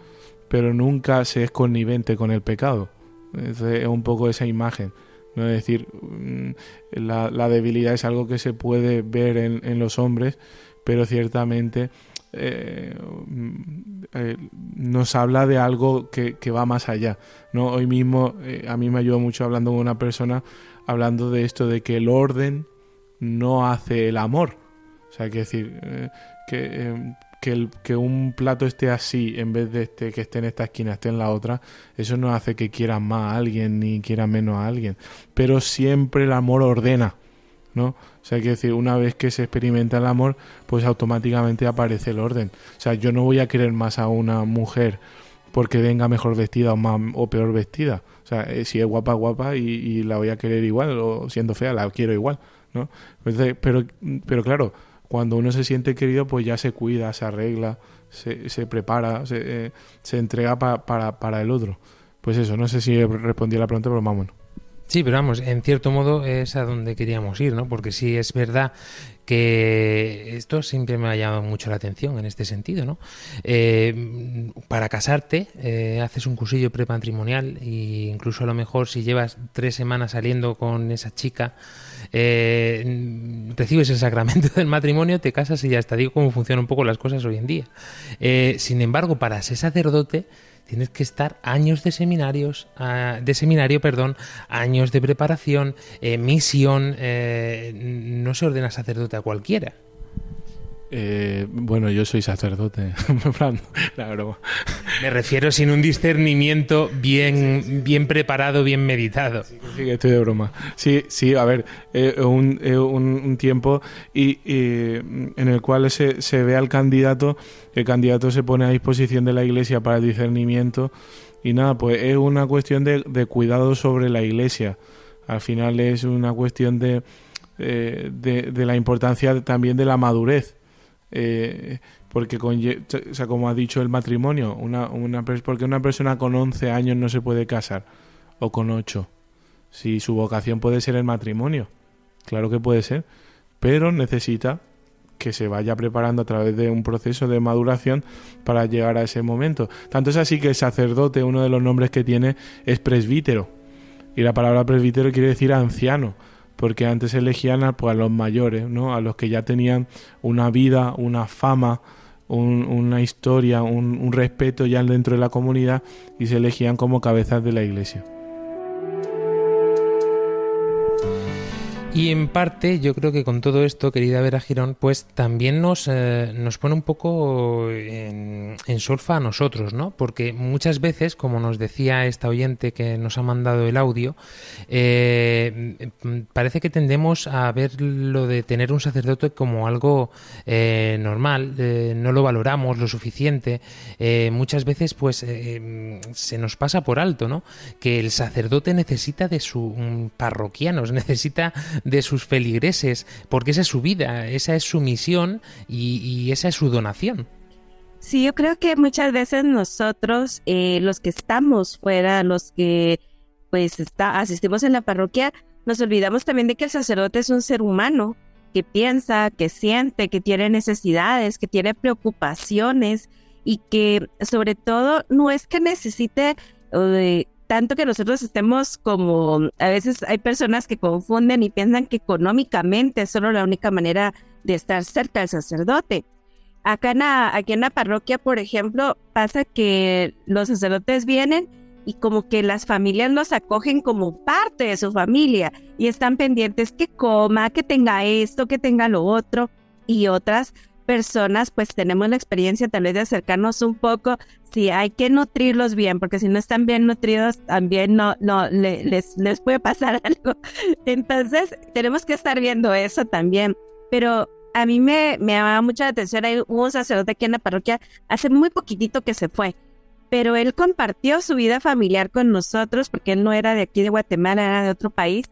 pero nunca se es connivente con el pecado. Es un poco esa imagen. ¿No? Es decir, mm, la, la debilidad es algo que se puede ver en, en los hombres, pero ciertamente eh, mm, eh, nos habla de algo que, que va más allá. ¿no? Hoy mismo eh, a mí me ayudó mucho hablando con una persona, hablando de esto, de que el orden no hace el amor. O sea, que decir, que, que, el- que un plato esté así en vez de este, que esté en esta esquina, esté en la otra, eso no hace que quieran más a alguien ni quieran menos a alguien. Pero siempre el amor ordena, ¿no? O sea, que decir, una vez que se experimenta el amor, pues automáticamente aparece el orden. O sea, yo no voy a querer más a una mujer porque venga mejor vestida o, más, o peor vestida. O sea, eh, si es guapa, guapa y, y la voy a querer igual, o siendo fea, la quiero igual, ¿no? Entonces, pero, pero claro, cuando uno se siente querido, pues ya se cuida, se arregla, se, se prepara, se, eh, se entrega pa- para, para el otro. Pues eso, no sé si respondí a la pregunta, pero vámonos. Sí, pero vamos, en cierto modo es a donde queríamos ir, ¿no? Porque sí es verdad que esto siempre me ha llamado mucho la atención en este sentido, ¿no? Eh, para casarte eh, haces un cursillo prematrimonial e incluso a lo mejor si llevas tres semanas saliendo con esa chica, eh, recibes el sacramento del matrimonio, te casas y ya está. Digo cómo funcionan un poco las cosas hoy en día. Sin embargo, para ser sacerdote tienes que estar años de seminarios, ah, de seminario, perdón, años de preparación, eh, misión, eh, no se ordena sacerdote a cualquiera. Eh, bueno, yo soy sacerdote. la broma. Me refiero sin un discernimiento bien, bien preparado, bien meditado. Sí, que estoy de broma. Sí, sí, a ver, eh, un, eh, un- un tiempo y, y, en el cual se, se ve al candidato, el candidato se pone a disposición de la iglesia para el discernimiento y nada, pues es una cuestión de, de cuidado sobre la iglesia. Al final es una cuestión de, eh, de, de la importancia también de la madurez. Eh, porque conlle- o como ha dicho el matrimonio, una, porque una persona con 11 años no se puede casar o con 8. Si su vocación puede ser el matrimonio, claro que puede ser, pero necesita que se vaya preparando a través de un proceso de maduración para llegar a ese momento. Tanto es así que el sacerdote, uno de los nombres que tiene, es presbítero. Y la palabra presbítero quiere decir anciano, porque antes elegían a, pues, a los mayores, ¿no? a los que ya tenían una vida, una fama, un- una historia, un, un respeto ya dentro de la comunidad y se elegían como cabezas de la iglesia. Y en parte, yo creo que con todo esto, querida Vera Girón, pues también nos, eh, nos pone un poco en, en solfa a nosotros, ¿no? Porque muchas veces, como nos decía esta oyente que nos ha mandado el audio, eh, mm, parece que tendemos a ver lo de tener un sacerdote como algo eh, normal, eh, no lo valoramos lo suficiente. eh, muchas veces, pues, eh, mm, se nos pasa por alto, ¿no? Que el sacerdote necesita de sus parroquianos, necesita de sus feligreses, porque esa es su vida, esa es su misión y, y esa es su donación. Sí, yo creo que muchas veces nosotros, eh, los que estamos fuera, los que pues está, asistimos en la parroquia, nos olvidamos también de que el sacerdote es un ser humano que piensa, que siente, que tiene necesidades, que tiene preocupaciones y que sobre todo no es que necesite eh, tanto que nosotros estemos como, a veces hay personas que confunden y piensan que económicamente es solo la única manera de estar cerca del sacerdote. Acá en la, aquí en la parroquia, por ejemplo, pasa que los sacerdotes vienen y como que las familias los acogen como parte de su familia y están pendientes que coma, que tenga esto, que tenga lo otro y otras personas pues tenemos la experiencia tal vez de acercarnos un poco si hay que nutrirlos bien porque si no están bien nutridos también no no le- les les puede pasar algo entonces tenemos que estar viendo eso también pero a mí me, me llamaba mucha la atención. Hay un sacerdote aquí en la parroquia hace muy poquitito que se fue, pero él compartió su vida familiar con nosotros porque él no era de aquí de Guatemala, era de otro país.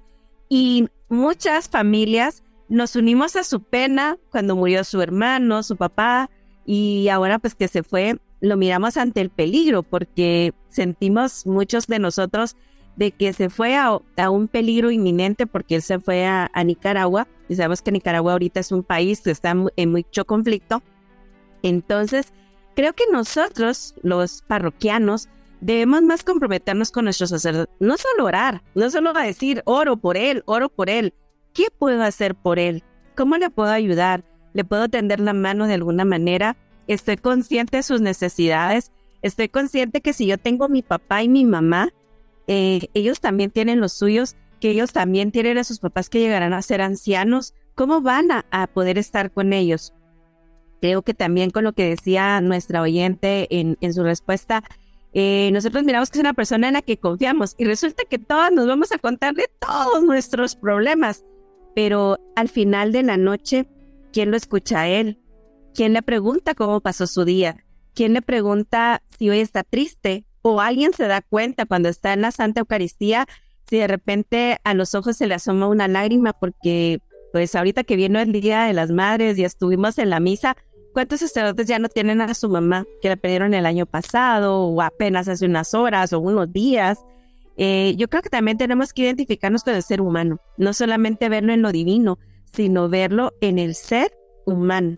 Y muchas familias nos unimos a su pena cuando murió su hermano, su papá, y ahora pues que se fue, lo miramos ante el peligro porque sentimos muchos de nosotros de que se fue a, a un peligro inminente porque él se fue a, Nicaragua y sabemos que Nicaragua ahorita es un país que está en mucho conflicto. Entonces, creo que nosotros, los parroquianos, debemos más comprometernos con nuestros sacerdotes. No solo orar, no solo a decir, oro por él, oro por él. ¿Qué puedo hacer por él? ¿Cómo le puedo ayudar? ¿Le puedo tender la mano de alguna manera? Estoy consciente de sus necesidades. Estoy consciente que si yo tengo mi papá y mi mamá, eh, ellos también tienen los suyos, que ellos también tienen a sus papás que llegarán a ser ancianos. ¿Cómo van a, poder estar con ellos? Creo que también con lo que decía nuestra oyente en, en su respuesta, eh, nosotros miramos que es una persona en la que confiamos y resulta que todas nos vamos a contarle todos nuestros problemas, pero al final de la noche, ¿quién lo escucha a él? ¿Quién le pregunta cómo pasó su día? ¿Quién le pregunta si hoy está triste? ¿O alguien se da cuenta cuando está en la Santa Eucaristía si de repente a los ojos se le asoma una lágrima porque pues ahorita que vino el Día de las Madres y estuvimos en la misa, ¿cuántos sacerdotes ya no tienen a su mamá que la perdieron el año pasado o apenas hace unas horas o unos días? Eh, yo creo que también tenemos que identificarnos con el ser humano, no solamente verlo en lo divino, sino verlo en el ser humano.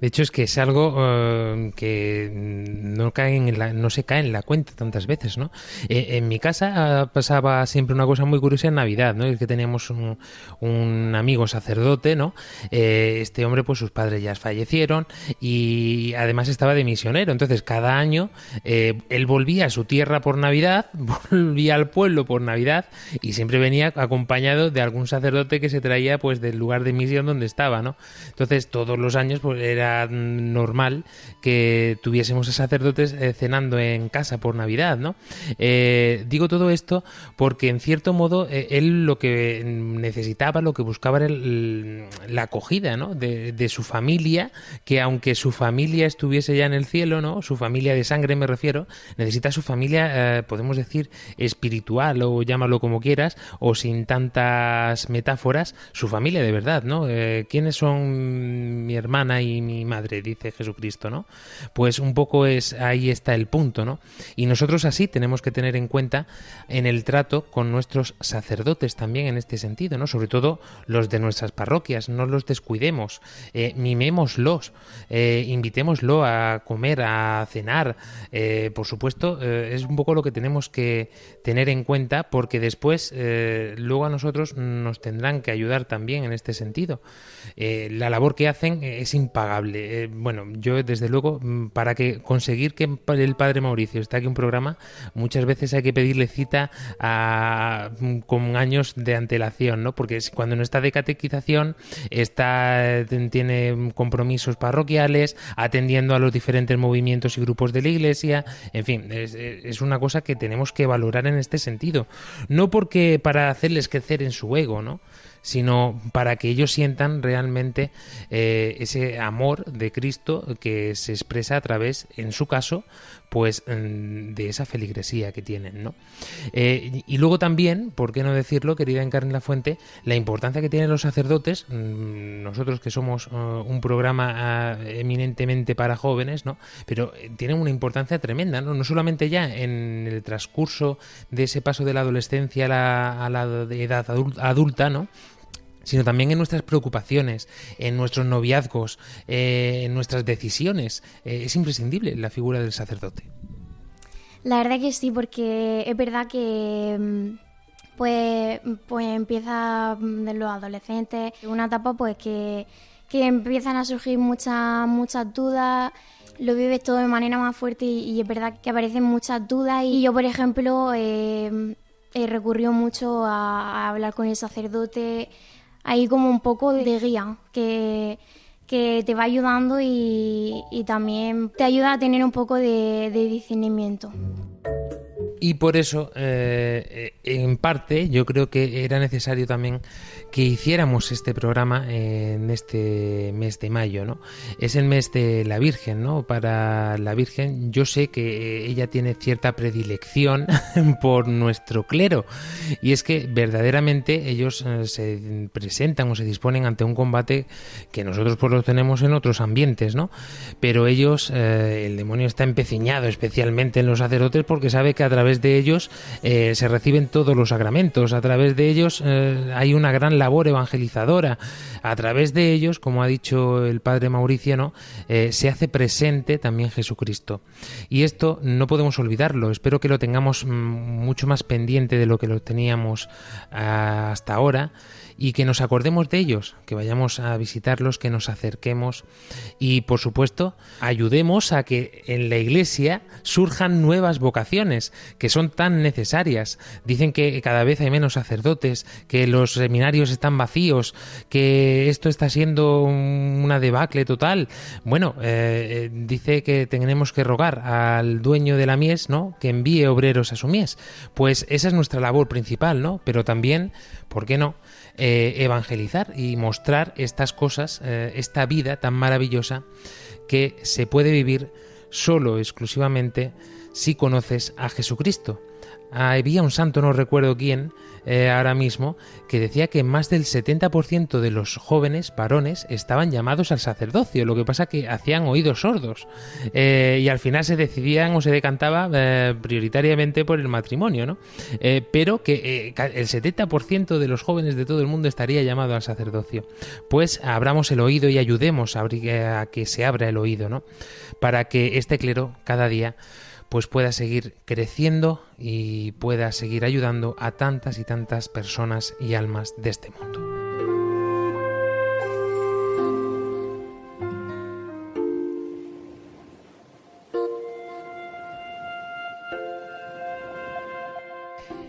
De hecho, es que es algo eh, que no, cae en la- no se cae en la cuenta tantas veces, ¿no? Eh, en mi casa ah, pasaba siempre una cosa muy curiosa en Navidad, ¿no? Es que teníamos un, un amigo sacerdote, ¿no? Eh, este hombre, pues sus padres ya fallecieron y además estaba de misionero. Entonces, cada año eh, él volvía a su tierra por Navidad, volvía al pueblo por Navidad y siempre venía acompañado de algún sacerdote que se traía, pues, del lugar de misión donde estaba, ¿no? Entonces, todos los años, pues, era normal que tuviésemos a sacerdotes eh, cenando en casa por Navidad, ¿no? Eh, digo todo esto porque, en cierto modo, eh, él lo que necesitaba, lo que buscaba era la acogida, ¿no? De, de su familia, que aunque su familia estuviese ya en el cielo, ¿no? Su familia de sangre, me refiero, necesita su familia, eh, podemos decir, espiritual o llámalo como quieras, o sin tantas metáforas, su familia de verdad, ¿no? ¿Quiénes son mi hermana mi madre? Dice Jesucristo, ¿no? Pues un poco es ahí está el punto, ¿no? Y nosotros así tenemos que tener en cuenta en el trato con nuestros sacerdotes también en este sentido, ¿no? Sobre todo los de nuestras parroquias, no los descuidemos, eh, mimémoslos, eh, invitémoslo a comer, a cenar, eh, por supuesto, es un poco lo que tenemos que tener en cuenta porque después, luego a nosotros nos tendrán que ayudar también en este sentido. La labor que hacen es Eh, bueno, yo desde luego, mm, para que conseguir que el padre Mauricio esté aquí un programa, muchas veces hay que pedirle cita a- mm, con años de antelación, ¿no? Porque cuando no está de catequización, está tiene compromisos parroquiales, atendiendo a los diferentes movimientos y grupos de la iglesia, en fin, es, es una cosa que tenemos que valorar en este sentido. No porque para hacerles crecer en su ego, ¿no? Sino para que ellos sientan realmente eh, ese amor de Cristo que se expresa a través, en su caso, pues mm, de esa feligresía que tienen, ¿no? Eh, y luego también, ¿por qué no decirlo, querida Encarni La Fuente, la importancia que tienen los sacerdotes, mm, nosotros que somos eh, un programa eminentemente para jóvenes, ¿no? Pero tienen una importancia tremenda, ¿no? No solamente ya en el transcurso de ese paso de la adolescencia a la, a la edad adul- adulta, ¿no? Sino también en nuestras preocupaciones, en nuestros noviazgos, eh, en nuestras decisiones. Eh, es imprescindible la figura del sacerdote. La verdad que sí, porque es verdad que mm, pues, pues empieza mm, de los adolescentes, una etapa pues que, que empiezan a surgir muchas muchas dudas, lo vives todo de manera más fuerte y, es verdad que aparecen muchas dudas y yo por ejemplo eh, he recurrido mucho a hablar con el sacerdote, ahí como un poco de guía, que, que te va ayudando y, y también te ayuda a tener un poco de, de discernimiento. Y por eso, eh, eh, en parte, yo creo que era necesario también que hiciéramos este programa en este mes de mayo, ¿no? Es el mes de la Virgen, ¿no? Para la Virgen, yo sé que ella tiene cierta predilección por nuestro clero. Y es que verdaderamente ellos eh, se presentan o se disponen ante un combate que nosotros pues lo tenemos en otros ambientes, ¿no? Pero ellos, el demonio está empecinado especialmente en los sacerdotes porque sabe que a través de ellos eh, se reciben todos los sacramentos, a través de ellos eh, hay una gran labor evangelizadora, a través de ellos, como ha dicho el padre Mauricio, ¿no? Eh, se hace presente también Jesucristo. Y esto no podemos olvidarlo, espero que lo tengamos mm, mucho más pendiente de lo que lo teníamos ah, hasta ahora y que nos acordemos de ellos, que vayamos a visitarlos, que nos acerquemos y por supuesto ayudemos a que en la iglesia surjan nuevas vocaciones que son tan necesarias. Dicen que cada vez hay menos sacerdotes, que los seminarios están vacíos, que esto está siendo un- una debacle total. Bueno, eh, eh, dice que tenemos que rogar al dueño de la mies, ¿no? Que envíe obreros a su mies. Pues esa es nuestra labor principal, ¿no? Pero también, ¿por qué no? Eh, evangelizar y mostrar estas cosas, eh, esta vida tan maravillosa que se puede vivir solo, exclusivamente, si conoces a Jesucristo. había un santo, no recuerdo quién, eh, ahora mismo, que decía que más del 70% de los jóvenes varones estaban llamados al sacerdocio, lo que pasa que hacían oídos sordos eh, y al final se decidían o se decantaba eh, prioritariamente por el matrimonio, ¿no? Pero que el 70% de los jóvenes de todo el mundo estaría llamado al sacerdocio. Pues abramos el oído y ayudemos a, a que se abra el oído, ¿no? Para que este clero cada día pues pueda seguir creciendo y pueda seguir ayudando a tantas y tantas personas y almas de este mundo.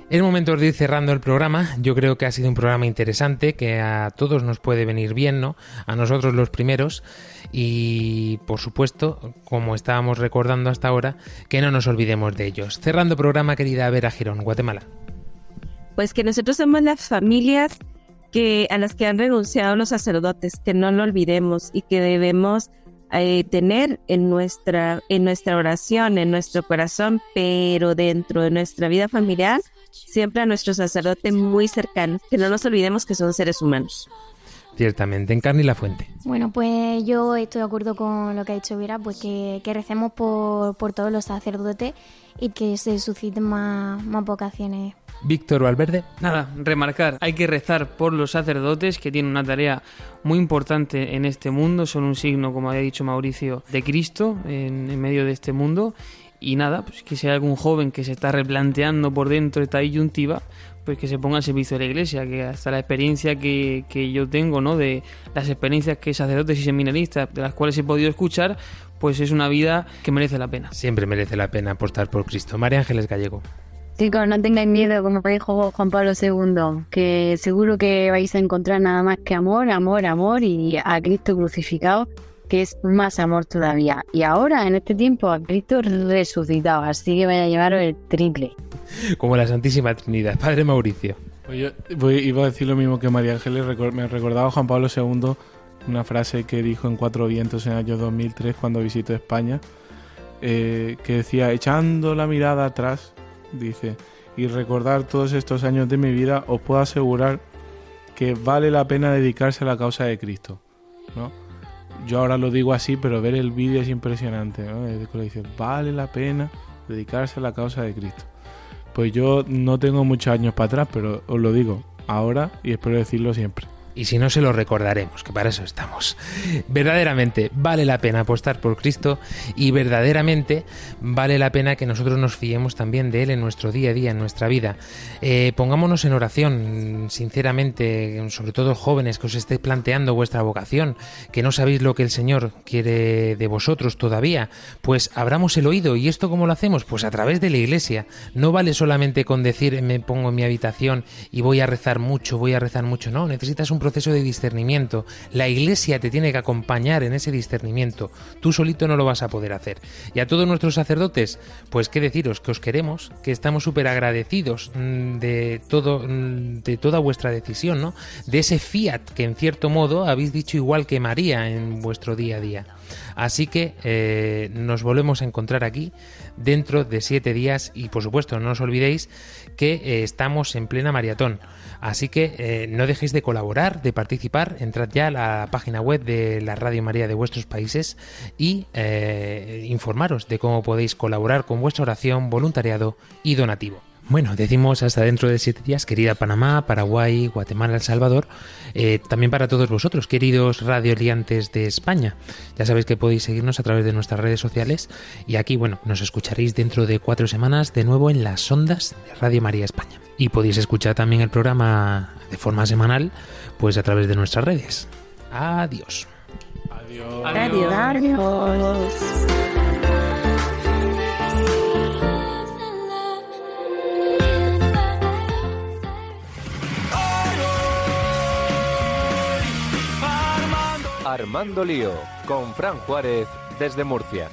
Es momento de ir cerrando el programa. Yo creo que ha sido un programa interesante, que a todos nos puede venir bien, ¿no? A nosotros los primeros. Y, por supuesto, como estábamos recordando hasta ahora, que no nos olvidemos de ellos. Cerrando programa, querida Vera Girón, Guatemala. Pues que nosotros somos las familias que a las que han renunciado los sacerdotes, que no lo olvidemos y que debemos eh, tener en nuestra, en nuestra oración, en nuestro corazón, pero dentro de nuestra vida familiar, siempre a nuestro sacerdote muy cercano, que no nos olvidemos que son seres humanos. Ciertamente, en carne y la fuente. Bueno, pues yo estoy de acuerdo con lo que ha dicho Vera, pues que, que recemos por, por todos los sacerdotes y que se susciten más, más vocaciones. Víctor Valverde. Nada, remarcar, hay que rezar por los sacerdotes que tienen una tarea muy importante en este mundo, son un signo, como había dicho Mauricio, de Cristo en, en medio de este mundo. Y nada, pues que hay algún joven que se está replanteando por dentro esta disyuntiva, pues que se ponga al servicio de la iglesia, que hasta la experiencia que, que yo tengo, ¿no? De las experiencias que sacerdotes y seminaristas, de las cuales he podido escuchar, pues es una vida que merece la pena. Siempre merece la pena apostar por Cristo. María Ángeles Gallego. Chicos, no tengáis miedo, como dijo Juan Pablo II, que seguro que vais a encontrar nada más que amor, amor, amor y a Cristo crucificado, que es más amor todavía. Y ahora, en este tiempo, a Cristo resucitado, así que vaya a llevaros el triple. Como la Santísima Trinidad. Padre Mauricio. Pues yo voy- iba a decir lo mismo que María Ángeles. Me recordaba Juan Pablo II una frase que dijo en Cuatro Vientos en el año 2003 cuando visitó España, eh, que decía, echando la mirada atrás, dice, y recordar todos estos años de mi vida, os puedo asegurar que vale la pena dedicarse a la causa de Cristo. Yo ahora lo digo así, pero ver el vídeo es impresionante. ¿no? Que dice, vale la pena dedicarse a la causa de Cristo. Pues yo no tengo muchos años para atrás, pero os lo digo ahora y espero decirlo siempre. Y si no, se lo recordaremos, que para eso estamos. Verdaderamente vale la pena apostar por Cristo y verdaderamente vale la pena que nosotros nos fiemos también de Él en nuestro día a día, en nuestra vida. Eh, pongámonos en oración, sinceramente, sobre todo jóvenes que os estéis planteando vuestra vocación, que no sabéis lo que el Señor quiere de vosotros todavía, pues abramos el oído. ¿Y esto cómo lo hacemos? Pues a través de la iglesia. No vale solamente con decir me pongo en mi habitación y voy a rezar mucho, voy a rezar mucho. No, necesitas un proceso de discernimiento. La iglesia te tiene que acompañar en ese discernimiento. Tú solito no lo vas a poder hacer. Y a todos nuestros sacerdotes, pues qué deciros, que os queremos, que estamos súper agradecidos mm, de todo, mm, de toda vuestra decisión, ¿no? De ese fiat que en cierto modo habéis dicho igual que María en vuestro día a día. Así que eh, nos volvemos a encontrar aquí dentro de siete días y por supuesto no os olvidéis que eh, estamos en plena maratón. Así que eh, no dejéis de colaborar, de participar, entrad ya a la página web de la Radio María de vuestros países y eh, informaros de cómo podéis colaborar con vuestra oración, voluntariado y donativo. Bueno, decimos hasta dentro de siete días, querida Panamá, Paraguay, Guatemala, El Salvador, eh, también para todos vosotros, queridos radioliantes de España. Ya sabéis que podéis seguirnos a través de nuestras redes sociales y aquí, bueno, nos escucharéis dentro de cuatro semanas de nuevo en las ondas de Radio María España. Y podéis escuchar también el programa de forma semanal, pues a través de nuestras redes. Adiós. Adiós. Adiós. Adiós. Armando Lío, con Fran Juárez desde Murcia.